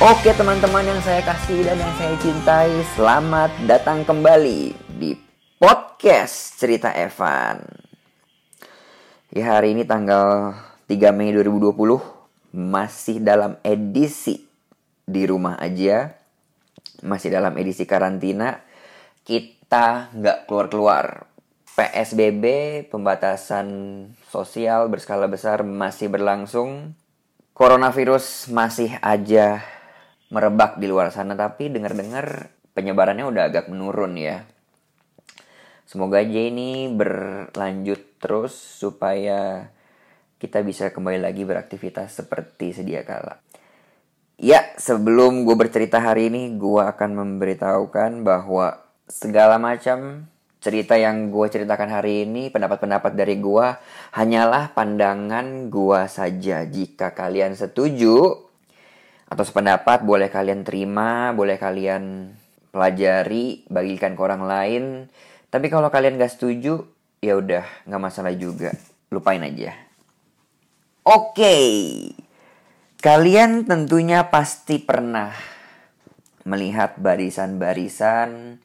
Oke teman-teman yang saya kasih dan yang saya cintai, selamat datang kembali di podcast Cerita Evan. Ya hari ini tanggal 3 Mei 2020 masih dalam edisi di rumah aja, masih dalam edisi karantina. Kita nggak keluar-keluar. PSBB pembatasan sosial berskala besar masih berlangsung. Coronavirus masih aja merebak di luar sana tapi dengar-dengar penyebarannya udah agak menurun ya. Semoga aja ini berlanjut terus supaya kita bisa kembali lagi beraktivitas seperti sedia kala. Ya, sebelum gue bercerita hari ini, gue akan memberitahukan bahwa segala macam cerita yang gue ceritakan hari ini, pendapat-pendapat dari gue, hanyalah pandangan gue saja. Jika kalian setuju, atau sependapat boleh kalian terima, boleh kalian pelajari, bagikan ke orang lain. Tapi kalau kalian gak setuju, ya udah nggak masalah juga, lupain aja. Oke, kalian tentunya pasti pernah melihat barisan-barisan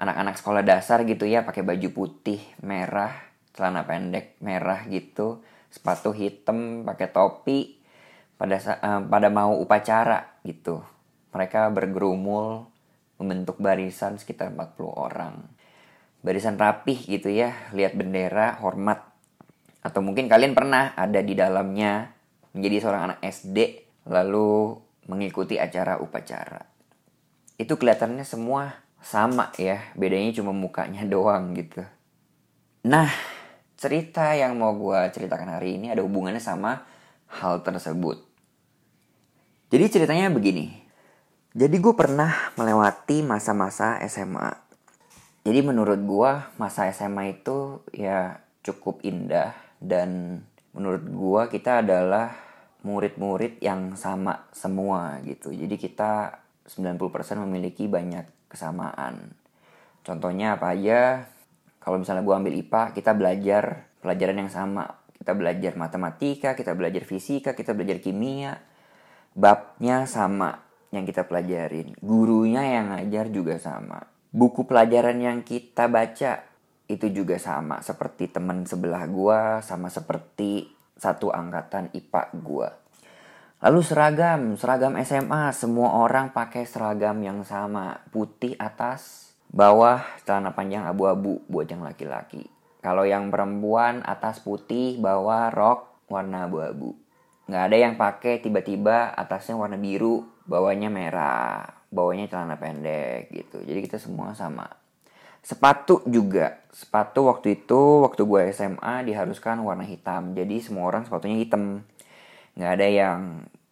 anak-anak sekolah dasar gitu ya pakai baju putih merah celana pendek merah gitu sepatu hitam pakai topi pada uh, pada mau upacara gitu. Mereka bergerumul membentuk barisan sekitar 40 orang. Barisan rapih gitu ya, lihat bendera, hormat. Atau mungkin kalian pernah ada di dalamnya menjadi seorang anak SD lalu mengikuti acara upacara. Itu kelihatannya semua sama ya, bedanya cuma mukanya doang gitu. Nah, cerita yang mau gue ceritakan hari ini ada hubungannya sama hal tersebut. Jadi ceritanya begini. Jadi gue pernah melewati masa-masa SMA. Jadi menurut gue masa SMA itu ya cukup indah dan menurut gue kita adalah murid-murid yang sama semua gitu. Jadi kita 90% memiliki banyak kesamaan. Contohnya apa aja? Kalau misalnya gue ambil IPA, kita belajar pelajaran yang sama. Kita belajar matematika, kita belajar fisika, kita belajar kimia, babnya sama yang kita pelajarin. Gurunya yang ngajar juga sama. Buku pelajaran yang kita baca itu juga sama seperti teman sebelah gua sama seperti satu angkatan IPA gua. Lalu seragam, seragam SMA, semua orang pakai seragam yang sama, putih atas, bawah celana panjang abu-abu buat yang laki-laki. Kalau yang perempuan atas putih, bawah rok warna abu-abu nggak ada yang pakai tiba-tiba atasnya warna biru bawahnya merah bawahnya celana pendek gitu. Jadi kita semua sama. Sepatu juga. Sepatu waktu itu waktu gue SMA diharuskan warna hitam. Jadi semua orang sepatunya hitam. Nggak ada yang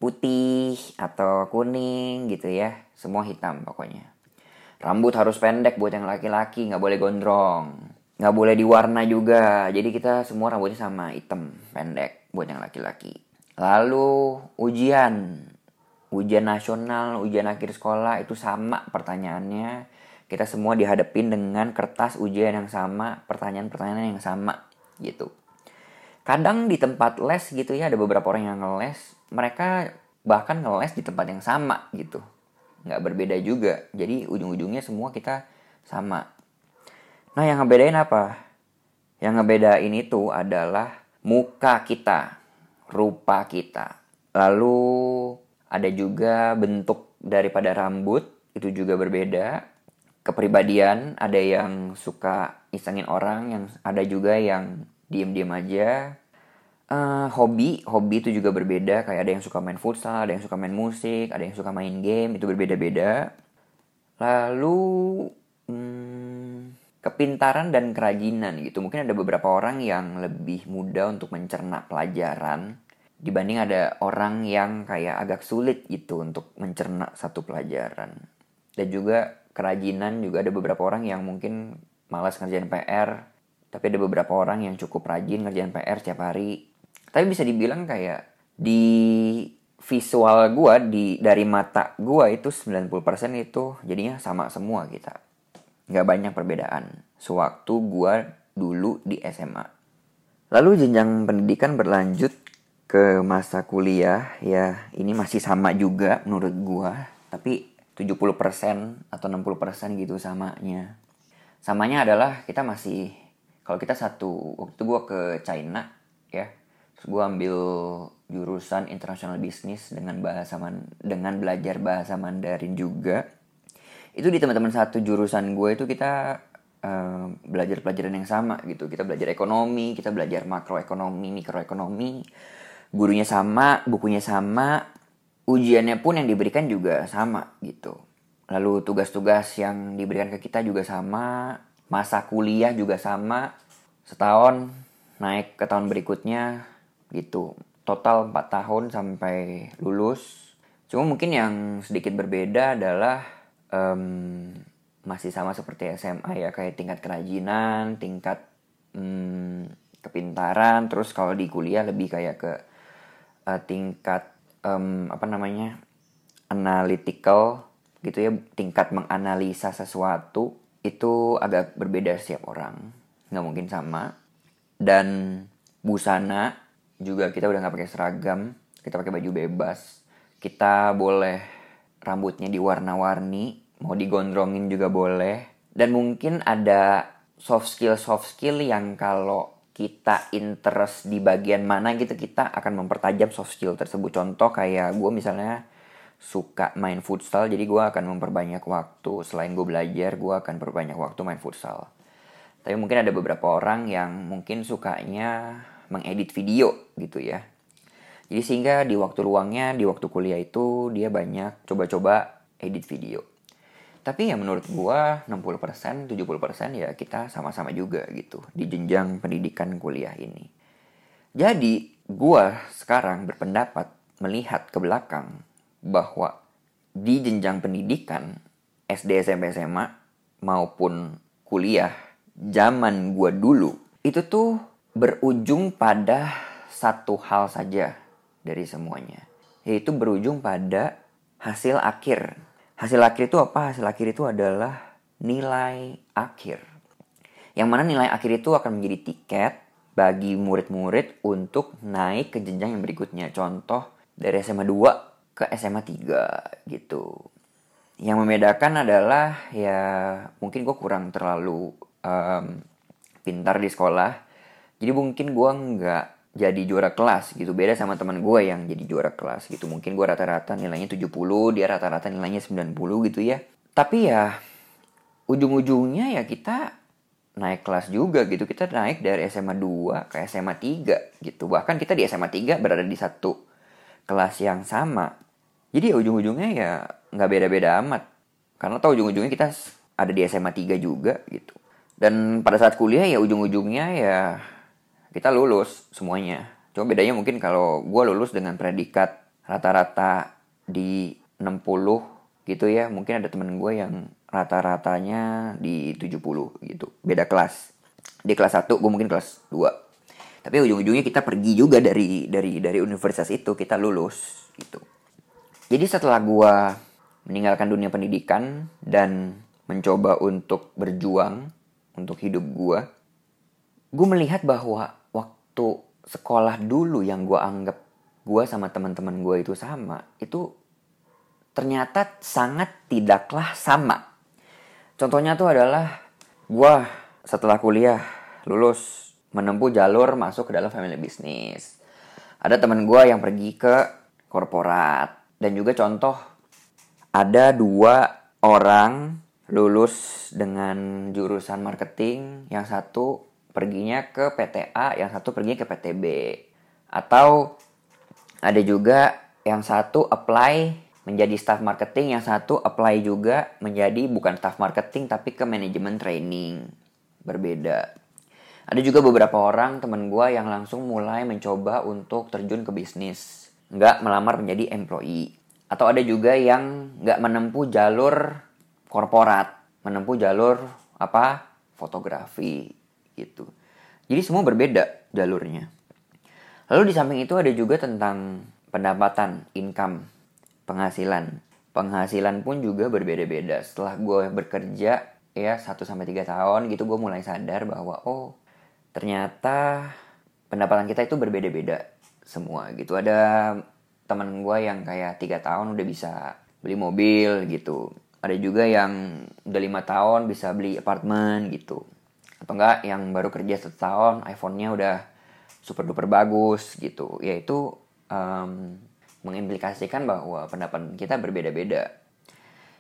putih atau kuning gitu ya. Semua hitam pokoknya. Rambut harus pendek buat yang laki-laki nggak boleh gondrong. Nggak boleh diwarna juga. Jadi kita semua rambutnya sama hitam pendek buat yang laki-laki Lalu ujian, ujian nasional, ujian akhir sekolah itu sama pertanyaannya. Kita semua dihadapin dengan kertas ujian yang sama, pertanyaan-pertanyaan yang sama gitu. Kadang di tempat les gitu ya ada beberapa orang yang ngeles, mereka bahkan ngeles di tempat yang sama gitu. Nggak berbeda juga. Jadi ujung-ujungnya semua kita sama. Nah yang ngebedain apa? Yang ngebedain itu adalah muka kita rupa kita. Lalu ada juga bentuk daripada rambut, itu juga berbeda. Kepribadian, ada yang suka isengin orang, yang ada juga yang diem-diem aja. Uh, hobi, hobi itu juga berbeda. Kayak ada yang suka main futsal, ada yang suka main musik, ada yang suka main game, itu berbeda-beda. Lalu hmm, kepintaran dan kerajinan gitu. Mungkin ada beberapa orang yang lebih mudah untuk mencerna pelajaran dibanding ada orang yang kayak agak sulit gitu untuk mencerna satu pelajaran. Dan juga kerajinan juga ada beberapa orang yang mungkin malas ngerjain PR, tapi ada beberapa orang yang cukup rajin ngerjain PR setiap hari. Tapi bisa dibilang kayak di visual gua di dari mata gua itu 90% itu jadinya sama semua kita nggak banyak perbedaan. Sewaktu gue dulu di SMA. Lalu jenjang pendidikan berlanjut ke masa kuliah ya ini masih sama juga menurut gua tapi 70% atau 60% gitu samanya. Samanya adalah kita masih kalau kita satu waktu gua ke China ya terus gua ambil jurusan international business dengan bahasa man, dengan belajar bahasa Mandarin juga itu di teman-teman satu jurusan gue itu kita uh, belajar pelajaran yang sama gitu. Kita belajar ekonomi kita belajar makroekonomi mikroekonomi. Gurunya sama bukunya sama ujiannya pun yang diberikan juga sama gitu. Lalu tugas-tugas yang diberikan ke kita juga sama masa kuliah juga sama setahun naik ke tahun berikutnya gitu. Total 4 tahun sampai lulus. Cuma mungkin yang sedikit berbeda adalah um, masih sama seperti SMA ya kayak tingkat kerajinan, tingkat um, kepintaran, terus kalau di kuliah lebih kayak ke uh, tingkat um, apa namanya analytical gitu ya, tingkat menganalisa sesuatu itu agak berbeda setiap orang, nggak mungkin sama. Dan busana juga kita udah nggak pakai seragam, kita pakai baju bebas, kita boleh rambutnya diwarna-warni, mau digondrongin juga boleh. Dan mungkin ada soft skill soft skill yang kalau kita interest di bagian mana gitu kita akan mempertajam soft skill tersebut. Contoh kayak gue misalnya suka main futsal jadi gue akan memperbanyak waktu selain gue belajar gue akan perbanyak waktu main futsal. Tapi mungkin ada beberapa orang yang mungkin sukanya mengedit video gitu ya jadi sehingga di waktu luangnya, di waktu kuliah itu dia banyak coba-coba edit video. Tapi ya menurut gua 60%, 70% ya kita sama-sama juga gitu di jenjang pendidikan kuliah ini. Jadi gua sekarang berpendapat melihat ke belakang bahwa di jenjang pendidikan SD, SMP, SMA maupun kuliah zaman gua dulu itu tuh berujung pada satu hal saja dari semuanya. Yaitu berujung pada hasil akhir. Hasil akhir itu apa? Hasil akhir itu adalah nilai akhir. Yang mana nilai akhir itu akan menjadi tiket bagi murid-murid untuk naik ke jenjang yang berikutnya. Contoh dari SMA 2 ke SMA 3 gitu. Yang membedakan adalah ya mungkin gue kurang terlalu um, pintar di sekolah. Jadi mungkin gue nggak jadi juara kelas gitu. Beda sama teman gue yang jadi juara kelas gitu. Mungkin gue rata-rata nilainya 70 dia rata-rata nilainya 90 gitu ya. Tapi ya ujung-ujungnya ya kita naik kelas juga gitu. Kita naik dari SMA 2 ke SMA 3 gitu. Bahkan kita di SMA 3 berada di satu kelas yang sama. Jadi ya ujung-ujungnya ya nggak beda-beda amat. Karena tau ujung-ujungnya kita ada di SMA 3 juga gitu. Dan pada saat kuliah ya ujung-ujungnya ya kita lulus semuanya. Cuma bedanya mungkin kalau gue lulus dengan predikat rata-rata di 60 gitu ya. Mungkin ada temen gue yang rata-ratanya di 70 gitu. Beda kelas. Di kelas 1 gue mungkin kelas 2. Tapi ujung-ujungnya kita pergi juga dari dari dari universitas itu, kita lulus gitu. Jadi setelah gue meninggalkan dunia pendidikan dan mencoba untuk berjuang untuk hidup gue, gue melihat bahwa waktu sekolah dulu yang gue anggap gue sama teman-teman gue itu sama itu ternyata sangat tidaklah sama. Contohnya tuh adalah gue setelah kuliah lulus menempuh jalur masuk ke dalam family business. Ada teman gue yang pergi ke korporat. Dan juga contoh ada dua orang lulus dengan jurusan marketing. Yang satu perginya ke PTA, yang satu pergi ke PTB. Atau ada juga yang satu apply menjadi staff marketing, yang satu apply juga menjadi bukan staff marketing tapi ke manajemen training. Berbeda. Ada juga beberapa orang teman gue yang langsung mulai mencoba untuk terjun ke bisnis. Nggak melamar menjadi employee. Atau ada juga yang nggak menempuh jalur korporat. Menempuh jalur apa? Fotografi gitu. Jadi semua berbeda jalurnya. Lalu di samping itu ada juga tentang pendapatan, income, penghasilan. Penghasilan pun juga berbeda-beda. Setelah gue bekerja ya 1 sampai 3 tahun gitu gue mulai sadar bahwa oh ternyata pendapatan kita itu berbeda-beda semua gitu ada teman gue yang kayak tiga tahun udah bisa beli mobil gitu ada juga yang udah lima tahun bisa beli apartemen gitu atau enggak yang baru kerja satu tahun iPhone-nya udah super duper bagus gitu. Yaitu um, mengimplikasikan bahwa pendapat kita berbeda-beda.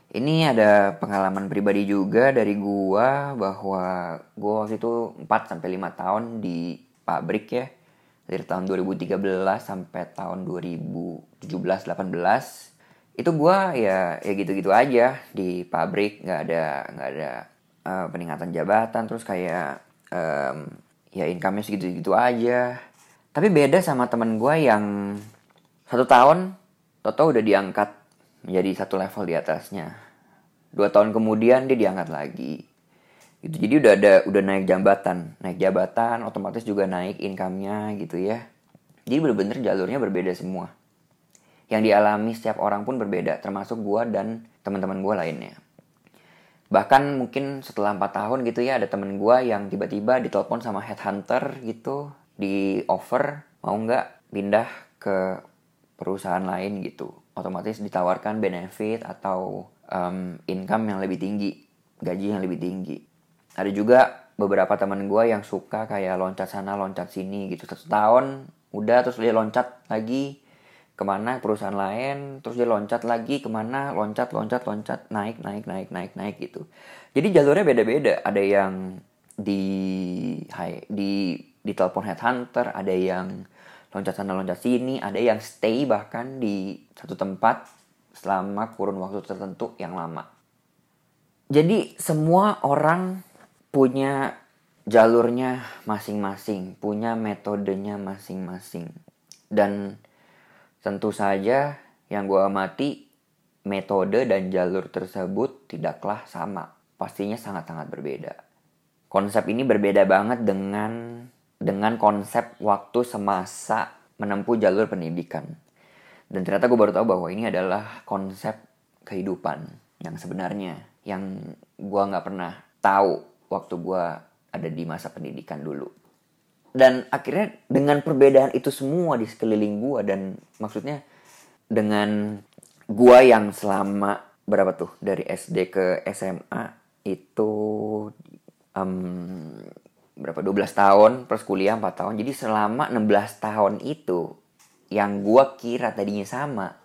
Ini ada pengalaman pribadi juga dari gua bahwa gua waktu itu 4 sampai 5 tahun di pabrik ya. Dari tahun 2013 sampai tahun 2017 18 itu gua ya ya gitu-gitu aja di pabrik. Nggak ada nggak ada uh, peningkatan jabatan terus kayak um, ya income-nya segitu-gitu aja tapi beda sama temen gua yang satu tahun Toto udah diangkat menjadi satu level di atasnya. Dua tahun kemudian dia diangkat lagi. Gitu. Jadi udah ada udah naik jabatan, naik jabatan otomatis juga naik income-nya gitu ya. Jadi bener-bener jalurnya berbeda semua. Yang dialami setiap orang pun berbeda, termasuk gua dan teman-teman gua lainnya. Bahkan mungkin setelah 4 tahun gitu ya ada temen gua yang tiba-tiba ditelepon sama headhunter gitu di offer mau nggak pindah ke perusahaan lain gitu. Otomatis ditawarkan benefit atau um, income yang lebih tinggi gaji yang lebih tinggi. Ada juga beberapa teman gue yang suka kayak loncat sana loncat sini gitu. Satu tahun udah terus dia loncat lagi ke mana perusahaan lain terus dia loncat lagi ke mana loncat loncat loncat naik naik naik naik naik gitu. Jadi jalurnya beda-beda. Ada yang di high, di di telepon headhunter ada yang loncat sana loncat sini ada yang stay bahkan di satu tempat selama kurun waktu tertentu yang lama. Jadi semua orang punya jalurnya masing-masing punya metodenya masing-masing. Dan Tentu saja yang gue amati metode dan jalur tersebut tidaklah sama. Pastinya sangat-sangat berbeda. Konsep ini berbeda banget dengan dengan konsep waktu semasa menempuh jalur pendidikan. Dan ternyata gue baru tahu bahwa ini adalah konsep kehidupan yang sebenarnya yang gue nggak pernah tahu waktu gue ada di masa pendidikan dulu dan akhirnya dengan perbedaan itu semua di sekeliling gua dan maksudnya dengan gua yang selama berapa tuh? Dari SD ke SMA itu um, berapa? 12 tahun plus kuliah 4 tahun. Jadi selama 16 tahun itu yang gua kira tadinya sama.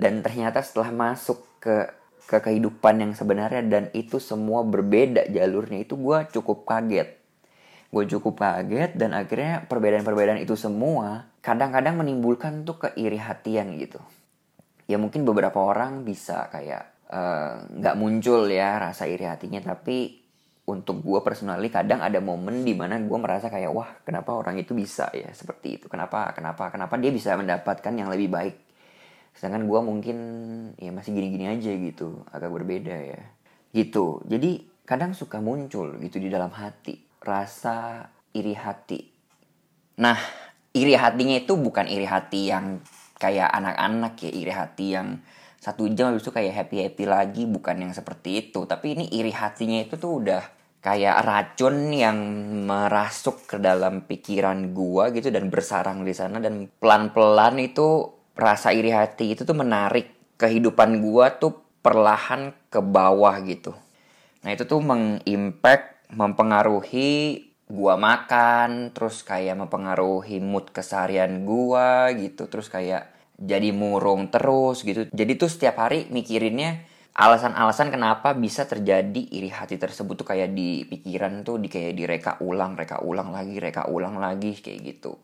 Dan ternyata setelah masuk ke ke kehidupan yang sebenarnya dan itu semua berbeda jalurnya itu gua cukup kaget gue cukup kaget dan akhirnya perbedaan-perbedaan itu semua kadang-kadang menimbulkan tuh keiri hatian gitu. Ya mungkin beberapa orang bisa kayak eh, nggak uh, muncul ya rasa iri hatinya tapi untuk gue personally kadang ada momen di mana gue merasa kayak wah kenapa orang itu bisa ya seperti itu? Kenapa kenapa kenapa dia bisa mendapatkan yang lebih baik? Sedangkan gue mungkin ya masih gini-gini aja gitu agak berbeda ya. Gitu. Jadi kadang suka muncul gitu di dalam hati rasa iri hati. Nah, iri hatinya itu bukan iri hati yang kayak anak-anak ya, iri hati yang satu jam habis itu kayak happy-happy lagi, bukan yang seperti itu. Tapi ini iri hatinya itu tuh udah kayak racun yang merasuk ke dalam pikiran gua gitu dan bersarang di sana dan pelan-pelan itu rasa iri hati itu tuh menarik kehidupan gua tuh perlahan ke bawah gitu. Nah itu tuh mengimpact mempengaruhi gua makan, terus kayak mempengaruhi mood keseharian gua gitu, terus kayak jadi murung terus gitu. Jadi tuh setiap hari mikirinnya alasan-alasan kenapa bisa terjadi iri hati tersebut tuh kayak di pikiran tuh di kayak direka ulang, reka ulang lagi, reka ulang lagi kayak gitu.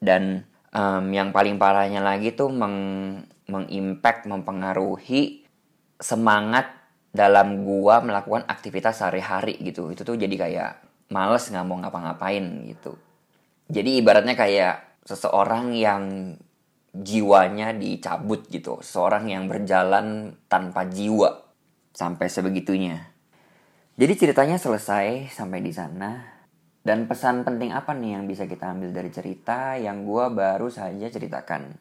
Dan um, yang paling parahnya lagi tuh meng mengimpact mempengaruhi semangat dalam gua melakukan aktivitas sehari-hari gitu. Itu tuh jadi kayak males nggak mau ngapa-ngapain gitu. Jadi ibaratnya kayak seseorang yang jiwanya dicabut gitu. Seseorang yang berjalan tanpa jiwa sampai sebegitunya. Jadi ceritanya selesai sampai di sana. Dan pesan penting apa nih yang bisa kita ambil dari cerita yang gua baru saja ceritakan?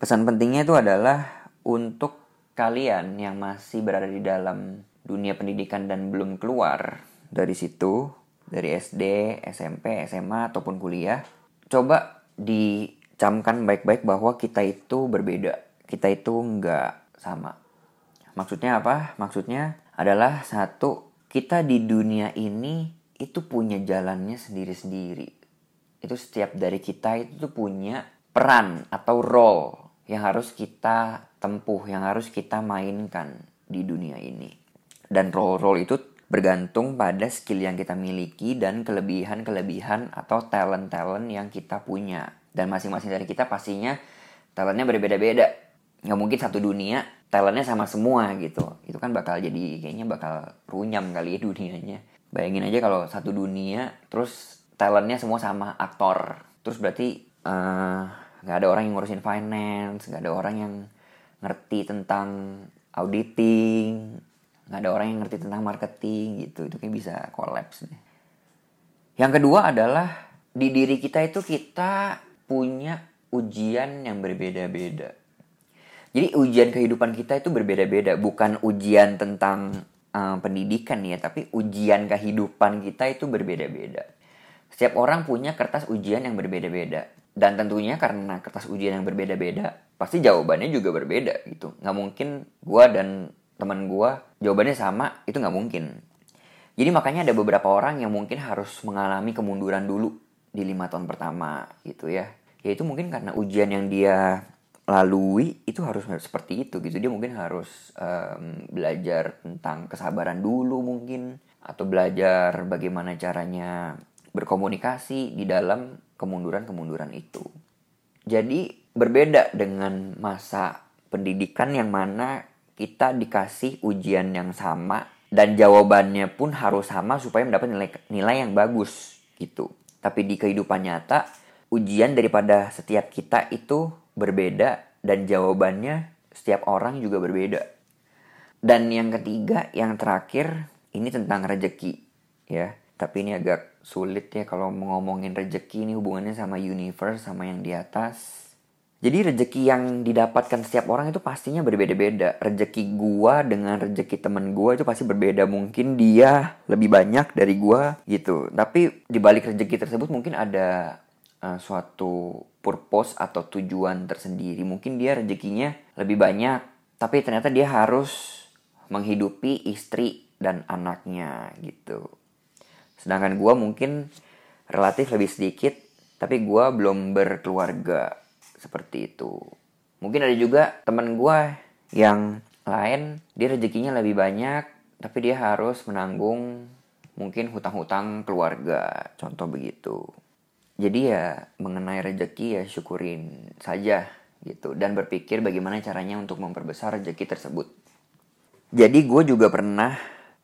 Pesan pentingnya itu adalah untuk kalian yang masih berada di dalam dunia pendidikan dan belum keluar dari situ, dari SD, SMP, SMA ataupun kuliah, coba di camkan baik-baik bahwa kita itu berbeda. Kita itu nggak sama. Maksudnya apa? Maksudnya adalah satu, kita di dunia ini itu punya jalannya sendiri-sendiri. Itu setiap dari kita itu punya peran atau role yang harus kita tempuh, yang harus kita mainkan di dunia ini. Dan role-role itu bergantung pada skill yang kita miliki dan kelebihan-kelebihan atau talent-talent yang kita punya. Dan masing-masing dari kita pastinya talentnya berbeda-beda. Nggak mungkin satu dunia talentnya sama semua gitu. Itu kan bakal jadi kayaknya bakal runyam kali ya dunianya. Bayangin aja kalau satu dunia terus talentnya semua sama aktor. Terus berarti uh, nggak ada orang yang ngurusin finance, nggak ada orang yang ngerti tentang auditing, nggak ada orang yang ngerti tentang marketing gitu. Itu kayak bisa kolaps deh. Yang kedua adalah di diri kita itu kita punya ujian yang berbeda-beda. Jadi ujian kehidupan kita itu berbeda-beda, bukan ujian tentang uh, pendidikan ya, tapi ujian kehidupan kita itu berbeda-beda. Setiap orang punya kertas ujian yang berbeda-beda. Dan tentunya karena kertas ujian yang berbeda-beda, pasti jawabannya juga berbeda gitu. Nggak mungkin gue dan teman gue jawabannya sama, itu nggak mungkin. Jadi makanya ada beberapa orang yang mungkin harus mengalami kemunduran dulu di lima tahun pertama gitu ya. Yaitu mungkin karena ujian yang dia lalui itu harus seperti itu gitu dia mungkin harus um, belajar tentang kesabaran dulu mungkin atau belajar bagaimana caranya berkomunikasi di dalam kemunduran-kemunduran itu jadi berbeda dengan masa pendidikan yang mana kita dikasih ujian yang sama dan jawabannya pun harus sama supaya mendapat nilai nilai yang bagus gitu tapi di kehidupan nyata ujian daripada setiap kita itu berbeda dan jawabannya setiap orang juga berbeda. Dan yang ketiga, yang terakhir, ini tentang rejeki, ya. Tapi ini agak sulit ya kalau ngomongin rejeki ini hubungannya sama universe, sama yang di atas. Jadi rejeki yang didapatkan setiap orang itu pastinya berbeda-beda. Rejeki gua dengan rejeki temen gua itu pasti berbeda. Mungkin dia lebih banyak dari gua gitu. Tapi di balik rejeki tersebut mungkin ada uh, suatu purpose atau tujuan tersendiri. Mungkin dia rezekinya lebih banyak, tapi ternyata dia harus menghidupi istri dan anaknya gitu. Sedangkan gue mungkin relatif lebih sedikit, tapi gue belum berkeluarga seperti itu. Mungkin ada juga teman gue yang lain, dia rezekinya lebih banyak, tapi dia harus menanggung mungkin hutang-hutang keluarga, contoh begitu jadi ya mengenai rezeki ya syukurin saja gitu dan berpikir bagaimana caranya untuk memperbesar rezeki tersebut. Jadi gue juga pernah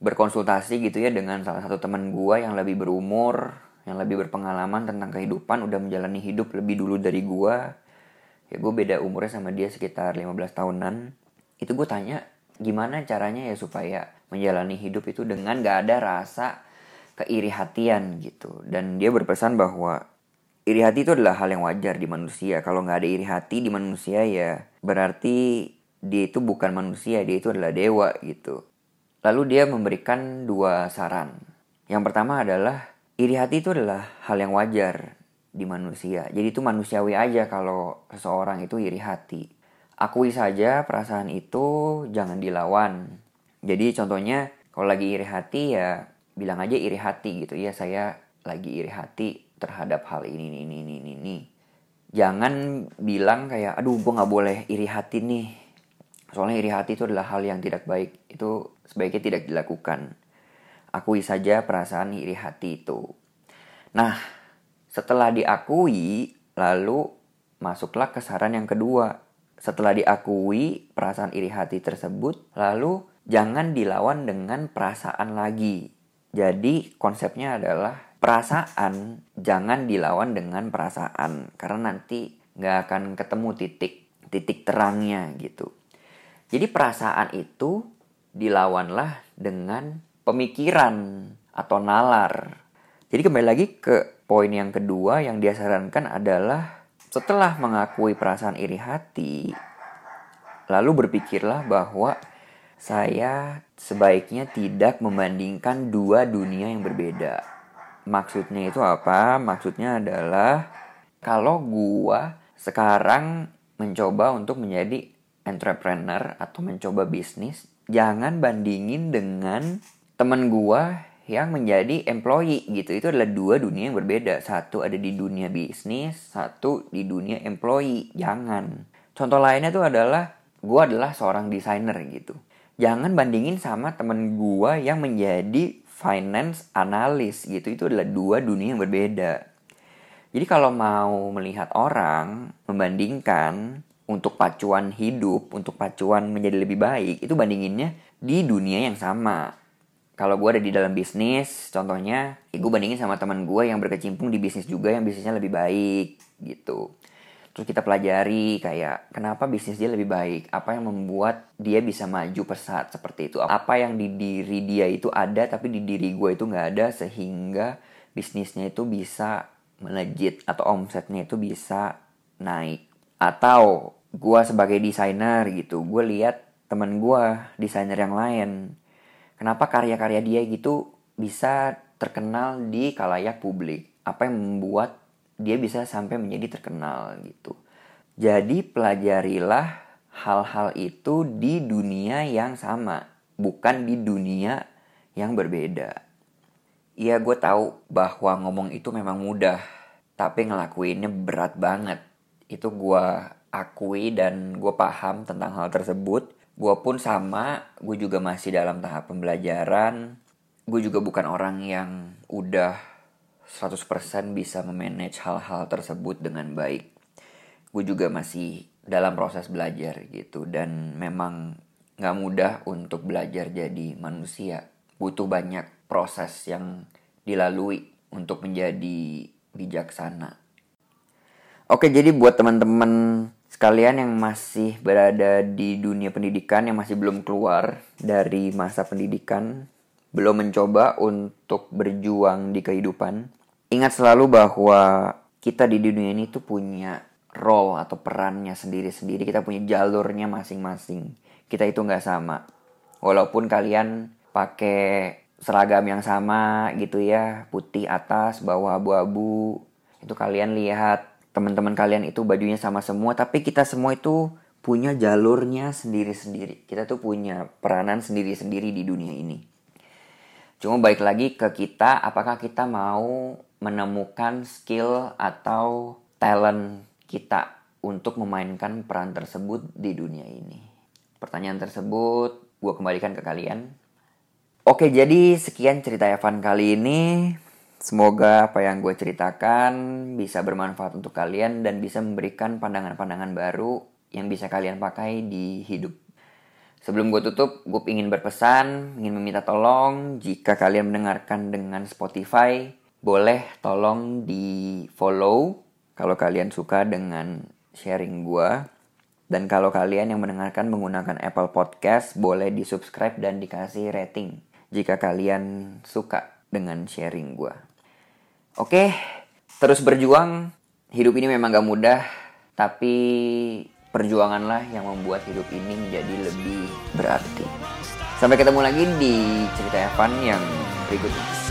berkonsultasi gitu ya dengan salah satu teman gue yang lebih berumur, yang lebih berpengalaman tentang kehidupan, udah menjalani hidup lebih dulu dari gue. Ya gue beda umurnya sama dia sekitar 15 tahunan. Itu gue tanya gimana caranya ya supaya menjalani hidup itu dengan gak ada rasa keiri hatian gitu. Dan dia berpesan bahwa iri hati itu adalah hal yang wajar di manusia. Kalau nggak ada iri hati di manusia ya berarti dia itu bukan manusia, dia itu adalah dewa gitu. Lalu dia memberikan dua saran. Yang pertama adalah iri hati itu adalah hal yang wajar di manusia. Jadi itu manusiawi aja kalau seseorang itu iri hati. Akui saja perasaan itu jangan dilawan. Jadi contohnya kalau lagi iri hati ya bilang aja iri hati gitu ya saya lagi iri hati terhadap hal ini ini ini ini, ini. jangan bilang kayak aduh gue nggak boleh iri hati nih soalnya iri hati itu adalah hal yang tidak baik. Itu sebaiknya tidak dilakukan. Akui saja perasaan iri hati itu. Nah setelah diakui lalu masuklah ke saran yang kedua. Setelah diakui perasaan iri hati tersebut lalu jangan dilawan dengan perasaan lagi. Jadi konsepnya adalah perasaan jangan dilawan dengan perasaan. Karena nanti nggak akan ketemu titik titik terangnya gitu. Jadi perasaan itu dilawanlah dengan pemikiran atau nalar. Jadi kembali lagi ke poin yang kedua yang dia sarankan adalah setelah mengakui perasaan iri hati, lalu berpikirlah bahwa saya sebaiknya tidak membandingkan dua dunia yang berbeda Maksudnya itu apa? Maksudnya adalah kalau gua sekarang mencoba untuk menjadi entrepreneur atau mencoba bisnis, jangan bandingin dengan temen gua yang menjadi employee gitu. Itu adalah dua dunia yang berbeda. Satu ada di dunia bisnis, satu di dunia employee. Jangan. Contoh lainnya tuh adalah gua adalah seorang desainer gitu. Jangan bandingin sama temen gua yang menjadi finance analyst gitu. Itu adalah dua dunia yang berbeda. Jadi kalau mau melihat orang membandingkan untuk pacuan hidup, untuk pacuan menjadi lebih baik, itu bandinginnya di dunia yang sama. Kalau gue ada di dalam bisnis, contohnya, ya gue bandingin sama teman gue yang berkecimpung di bisnis juga yang bisnisnya lebih baik, gitu. Terus kita pelajari kayak kenapa bisnis dia lebih baik, apa yang membuat dia bisa maju pesat seperti itu, apa yang di diri dia itu ada tapi di diri gue itu nggak ada sehingga bisnisnya itu bisa melejit atau omsetnya itu bisa naik atau gue sebagai desainer gitu gue lihat temen gue desainer yang lain. Kenapa karya-karya dia gitu bisa terkenal di kalayak publik? Apa yang membuat dia bisa sampai menjadi terkenal gitu? Jadi pelajarilah hal-hal itu di dunia yang sama bukan di dunia yang berbeda. Iya gue tahu bahwa ngomong itu memang mudah tapi ngelakuinnya berat banget itu gue akui dan gue paham tentang hal tersebut. Gue pun sama, gue juga masih dalam tahap pembelajaran. Gue juga bukan orang yang udah 100% bisa memanage hal-hal tersebut dengan baik. Gue juga masih dalam proses belajar gitu. Dan memang gak mudah untuk belajar jadi manusia. Butuh banyak proses yang dilalui untuk menjadi bijaksana. Oke, jadi buat teman-teman sekalian yang masih berada di dunia pendidikan yang masih belum keluar dari masa pendidikan, belum mencoba untuk berjuang di kehidupan, ingat selalu bahwa kita di dunia ini tuh punya role atau perannya sendiri-sendiri, kita punya jalurnya masing-masing. Kita itu nggak sama. Walaupun kalian pakai seragam yang sama gitu ya, putih atas, bawah abu-abu, itu kalian lihat teman-teman kalian itu bajunya sama semua tapi kita semua itu punya jalurnya sendiri-sendiri. Kita tuh punya peranan sendiri-sendiri di dunia ini. Cuma baik lagi ke kita apakah kita mau menemukan skill atau talent kita untuk memainkan peran tersebut di dunia ini? Pertanyaan tersebut gue kembalikan ke kalian. Oke, jadi sekian cerita Evan kali ini. Semoga apa yang gue ceritakan bisa bermanfaat untuk kalian dan bisa memberikan pandangan-pandangan baru yang bisa kalian pakai di hidup. Sebelum gue tutup, gue ingin berpesan, ingin meminta tolong jika kalian mendengarkan dengan Spotify, boleh tolong di follow kalau kalian suka dengan sharing gue. Dan kalau kalian yang mendengarkan menggunakan Apple Podcast, boleh di subscribe dan dikasih rating jika kalian suka dengan sharing gue. Oke, terus berjuang. Hidup ini memang gak mudah, tapi perjuanganlah yang membuat hidup ini menjadi lebih berarti. Sampai ketemu lagi di cerita Evan yang berikutnya.